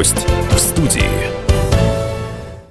Гость в студии.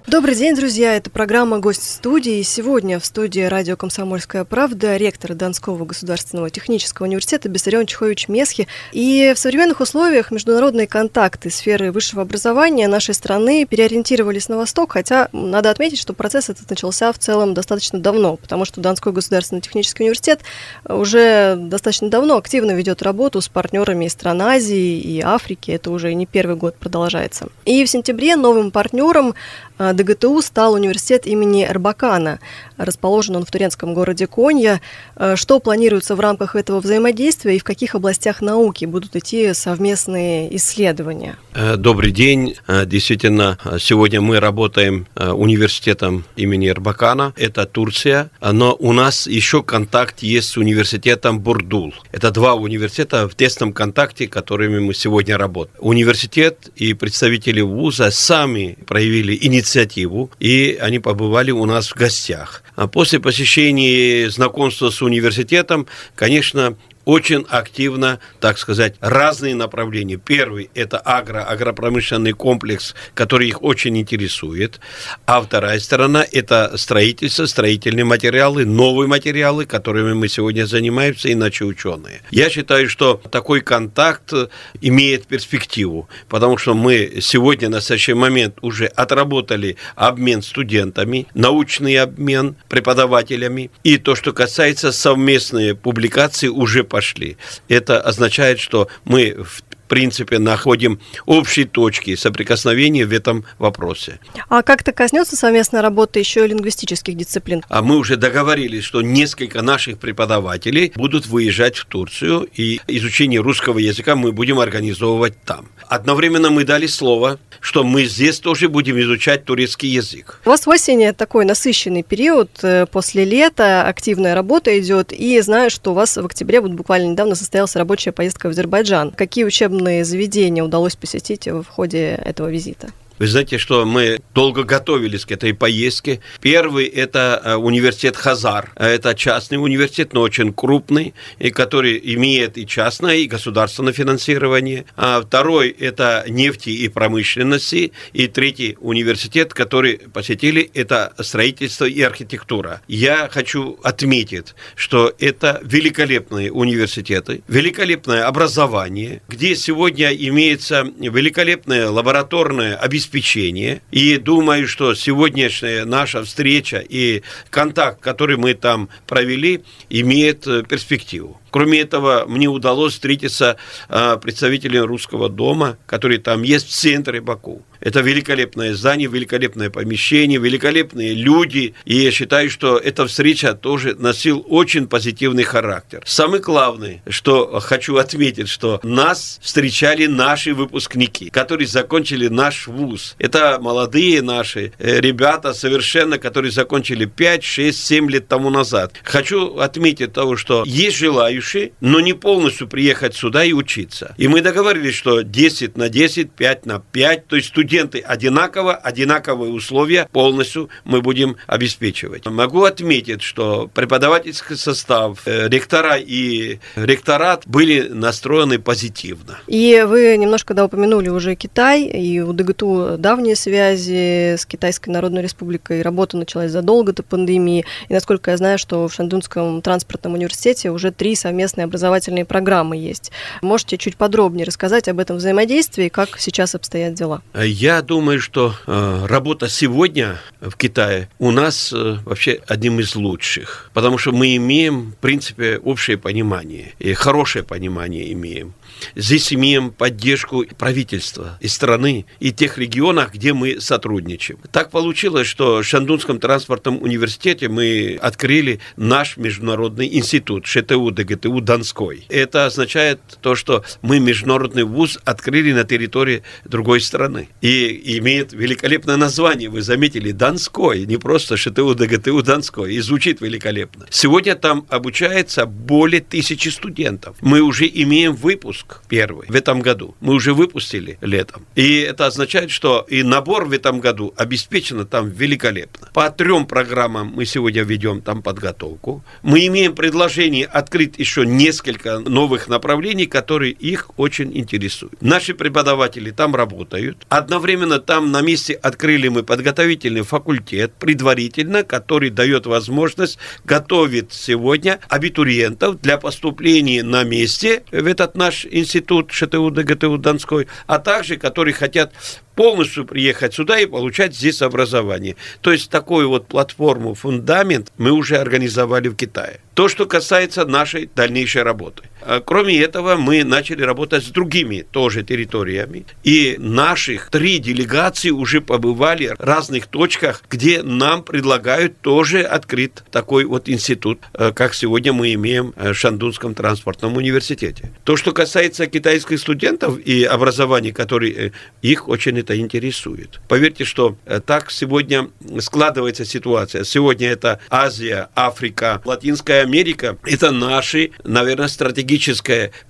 Добрый день, друзья. Это программа «Гость студии». Сегодня в студии радио «Комсомольская правда» ректор Донского государственного технического университета Бессарен Чхович Месхи. И в современных условиях международные контакты сферы высшего образования нашей страны переориентировались на восток, хотя надо отметить, что процесс этот начался в целом достаточно давно, потому что Донской государственный технический университет уже достаточно давно активно ведет работу с партнерами из стран Азии и Африки. Это уже не первый год продолжается. И в сентябре новым партнером ДГТУ стал университет имени Эрбакана. Расположен он в турецком городе Конья. А, что планируется в рамках этого взаимодействия и в каких областях науки будут идти совместные исследования? Э, добрый день. Э, действительно, сегодня мы работаем э, университетом имени Эрбакана. Это Турция. Но у нас еще контакт есть с университетом Бурдул. Это два университета в тесном контакте, которыми мы сегодня работаем. Университет и представители вуза сами проявили инициативу, и они побывали у нас в гостях. А после посещения знакомства с университетом, конечно, очень активно, так сказать, разные направления. Первый – это агро, агропромышленный комплекс, который их очень интересует. А вторая сторона – это строительство, строительные материалы, новые материалы, которыми мы сегодня занимаемся, иначе ученые. Я считаю, что такой контакт имеет перспективу, потому что мы сегодня, на настоящий момент, уже отработали обмен студентами, научный обмен преподавателями, и то, что касается совместной публикации, уже по пошли. Это означает, что мы в принципе, находим общие точки соприкосновения в этом вопросе. А как-то коснется совместная работа еще и лингвистических дисциплин? А мы уже договорились, что несколько наших преподавателей будут выезжать в Турцию, и изучение русского языка мы будем организовывать там. Одновременно мы дали слово, что мы здесь тоже будем изучать турецкий язык. У вас в осени такой насыщенный период, э, после лета активная работа идет, и знаю, что у вас в октябре, вот буквально недавно состоялась рабочая поездка в Азербайджан. Какие учебные учебные заведения удалось посетить в ходе этого визита? Вы знаете, что мы долго готовились к этой поездке. Первый – это э, университет Хазар. Это частный университет, но очень крупный, и который имеет и частное, и государственное финансирование. А второй – это нефти и промышленности. И третий университет, который посетили, это строительство и архитектура. Я хочу отметить, что это великолепные университеты, великолепное образование, где сегодня имеется великолепное лабораторное обеспечение обеспечение. И думаю, что сегодняшняя наша встреча и контакт, который мы там провели, имеет э, перспективу. Кроме этого, мне удалось встретиться а, представителем русского дома, который там есть в центре Баку. Это великолепное здание, великолепное помещение, великолепные люди. И я считаю, что эта встреча тоже носил очень позитивный характер. Самое главное, что хочу отметить, что нас встречали наши выпускники, которые закончили наш вуз. Это молодые наши э, ребята совершенно, которые закончили 5, 6, 7 лет тому назад. Хочу отметить того, что есть желающие желающие, но не полностью приехать сюда и учиться. И мы договорились, что 10 на 10, 5 на 5, то есть студенты одинаково, одинаковые условия полностью мы будем обеспечивать. Могу отметить, что преподавательский состав, э, ректора и ректорат были настроены позитивно. И вы немножко да, упомянули уже Китай, и у ДГТУ давние связи с Китайской Народной Республикой, работа началась задолго до пандемии, и насколько я знаю, что в Шандунском транспортном университете уже три совместные образовательные программы есть. Можете чуть подробнее рассказать об этом взаимодействии как сейчас обстоят дела? Я думаю, что э, работа сегодня в Китае у нас э, вообще одним из лучших, потому что мы имеем, в принципе, общее понимание и хорошее понимание имеем. Здесь имеем поддержку правительства и страны, и тех регионах, где мы сотрудничаем. Так получилось, что в Шандунском транспортном университете мы открыли наш международный институт ШТУ ДГТУ Донской. Это означает то, что мы международный вуз открыли на территории другой страны. И имеет великолепное название, вы заметили, Донской, не просто ШТУ ДГТУ Донской. И звучит великолепно. Сегодня там обучается более тысячи студентов. Мы уже имеем выпуск первый в этом году. Мы уже выпустили летом. И это означает, что и набор в этом году обеспечено там великолепно. По трем программам мы сегодня ведем там подготовку. Мы имеем предложение открыть еще еще несколько новых направлений, которые их очень интересуют. Наши преподаватели там работают. Одновременно там на месте открыли мы подготовительный факультет предварительно, который дает возможность готовить сегодня абитуриентов для поступления на месте в этот наш институт ШТУ ДГТУ Донской, а также которые хотят полностью приехать сюда и получать здесь образование. То есть такую вот платформу, фундамент мы уже организовали в Китае. То, что касается нашей дальнейшей работы. А кроме этого, мы начали работать с другими тоже территориями. И наших три делегации уже побывали в разных точках, где нам предлагают тоже открыть такой вот институт, э, как сегодня мы имеем в Шандунском транспортном университете. То, что касается китайских студентов и образования, которые э, их очень это интересует. Поверьте, что э, так сегодня складывается ситуация. Сегодня это Азия, Африка, Латинская Америка. Это наши, наверное, стратегические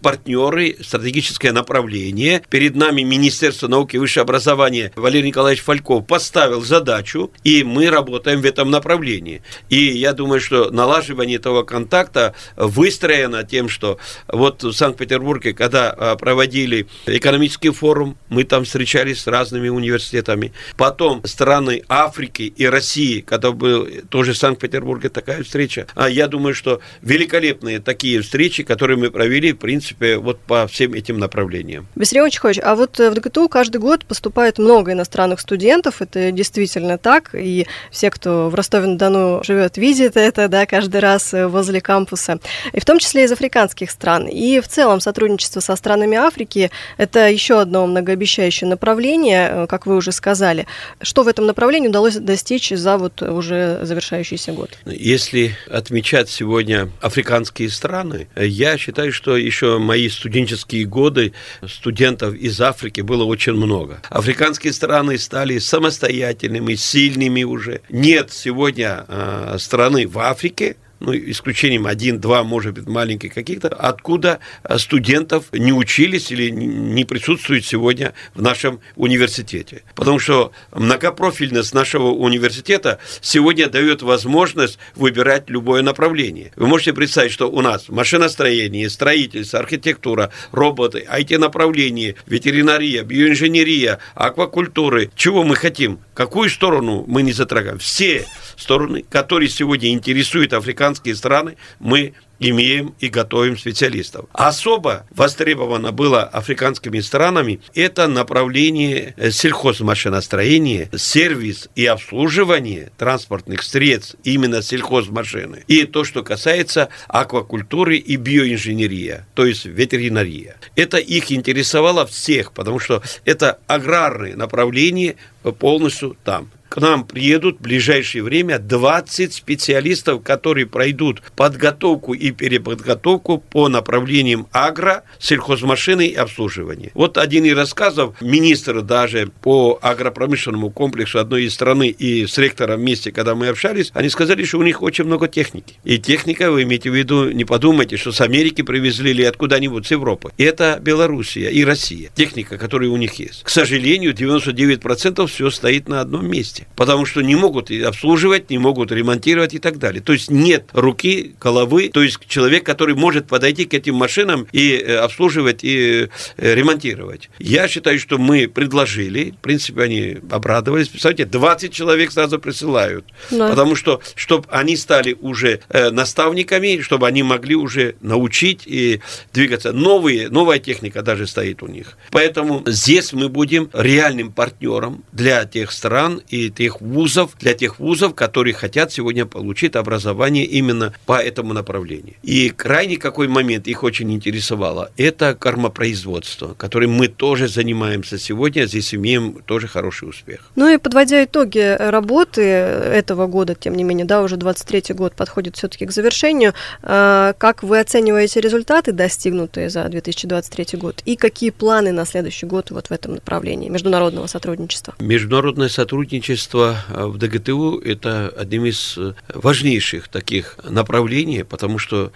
партнеры, стратегическое направление. Перед нами Министерство науки и высшего образования Валерий Николаевич Фальков поставил задачу, и мы работаем в этом направлении. И я думаю, что налаживание этого контакта выстроено тем, что вот в Санкт-Петербурге, когда а, проводили экономический форум, мы там встречались с разными университетами. Потом страны Африки и России, когда был тоже в Санкт-Петербурге такая встреча. А я думаю, что великолепные такие встречи, которые мы провели, в принципе, вот по всем этим направлениям. Василий Ильич а вот э, в ДГТУ каждый год поступает много иностранных студентов, это действительно так, и все, кто в Ростове-на-Дону живет, видят это, да, каждый раз э, возле кампуса, и в том числе из африканских стран. И в целом сотрудничество со странами Африки – это еще одно многообещающее направление, э, как вы уже сказали. Что в этом направлении удалось достичь за вот уже завершающийся год? Если отмечать сегодня африканские страны. Я считаю, что еще мои студенческие годы студентов из Африки было очень много. Африканские страны стали самостоятельными, сильными уже. Нет сегодня э, страны в Африке, ну, исключением один-два, может быть, маленьких каких-то, откуда э, студентов не учились или не присутствуют сегодня в нашем университете. Потому что многопрофильность нашего университета сегодня дает возможность выбирать любое направление. Вы можете представить, что у нас машиностроение, строительство, архитектура, роботы, IT-направление, ветеринария, биоинженерия, аквакультуры. Чего мы хотим? Какую сторону мы не затрагиваем? Все стороны, которые сегодня интересуют африканские страны, мы имеем и готовим специалистов. Особо востребовано было африканскими странами это направление сельхозмашиностроения, сервис и обслуживание транспортных средств именно сельхозмашины. И то, что касается аквакультуры и биоинженерия, то есть ветеринария. Это их интересовало всех, потому что это аграрное направление полностью там к нам приедут в ближайшее время 20 специалистов, которые пройдут подготовку и переподготовку по направлениям агро, сельхозмашины и обслуживания. Вот один из рассказов министра даже по агропромышленному комплексу одной из страны и с ректором вместе, когда мы общались, они сказали, что у них очень много техники. И техника, вы имеете в виду, не подумайте, что с Америки привезли или откуда-нибудь с Европы. Это Белоруссия и Россия. Техника, которая у них есть. К сожалению, 99% все стоит на одном месте месте, потому что не могут обслуживать, не могут ремонтировать и так далее. То есть нет руки, головы, то есть человек, который может подойти к этим машинам и э, обслуживать и э, ремонтировать. Я считаю, что мы предложили, в принципе, они обрадовались. Представляете, 20 человек сразу присылают, да. потому что, чтобы они стали уже э, наставниками, чтобы они могли уже научить и двигаться. Новые, новая техника даже стоит у них. Поэтому здесь мы будем реальным партнером для тех стран и тех вузов, для тех вузов, которые хотят сегодня получить образование именно по этому направлению. И крайне какой момент их очень интересовало, это кормопроизводство, которым мы тоже занимаемся сегодня, здесь имеем тоже хороший успех. Ну и подводя итоги работы этого года, тем не менее, да, уже 23-й год подходит все-таки к завершению, а, как вы оцениваете результаты, достигнутые за 2023 год, и какие планы на следующий год вот в этом направлении международного сотрудничества? Международное сотрудничество студенчество в ДГТУ – это одним из важнейших таких направлений, потому что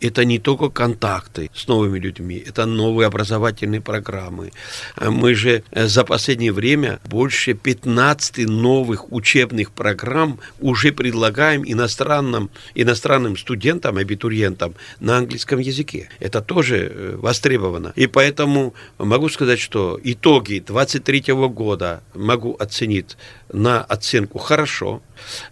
это не только контакты с новыми людьми, это новые образовательные программы. Мы же за последнее время больше 15 новых учебных программ уже предлагаем иностранным, иностранным студентам, абитуриентам на английском языке. Это тоже востребовано. И поэтому могу сказать, что итоги 23 года могу оценить на оценку хорошо.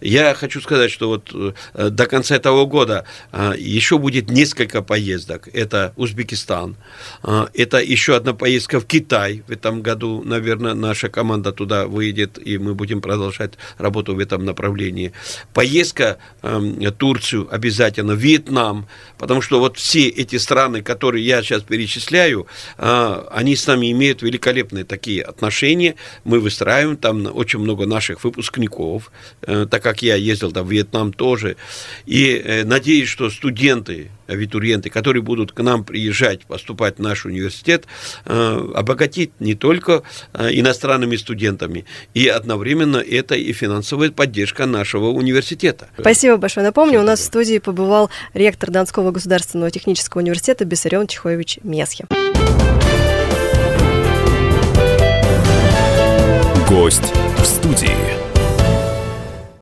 Я хочу сказать, что вот э, до конца этого года э, еще будет несколько поездок. Это Узбекистан, э, это еще одна поездка в Китай в этом году. Наверное, наша команда туда выйдет, и мы будем продолжать работу в этом направлении. Поездка в Турцию обязательно, Вьетнам, потому что вот все эти страны, которые я сейчас перечисляю, они с нами имеют великолепные такие отношения. Мы выстраиваем там очень много наших выпускников, э, так как я ездил там в Вьетнам тоже. И э, надеюсь, что студенты, абитуриенты, которые будут к нам приезжать, поступать в наш университет, э, обогатить не только иностранными студентами, и одновременно это и финансовая поддержка нашего университета. Спасибо большое. Напомню, у нас в студии побывал ректор Донского государственного технического университета Бессарен Чехович Месхи. Гость студии.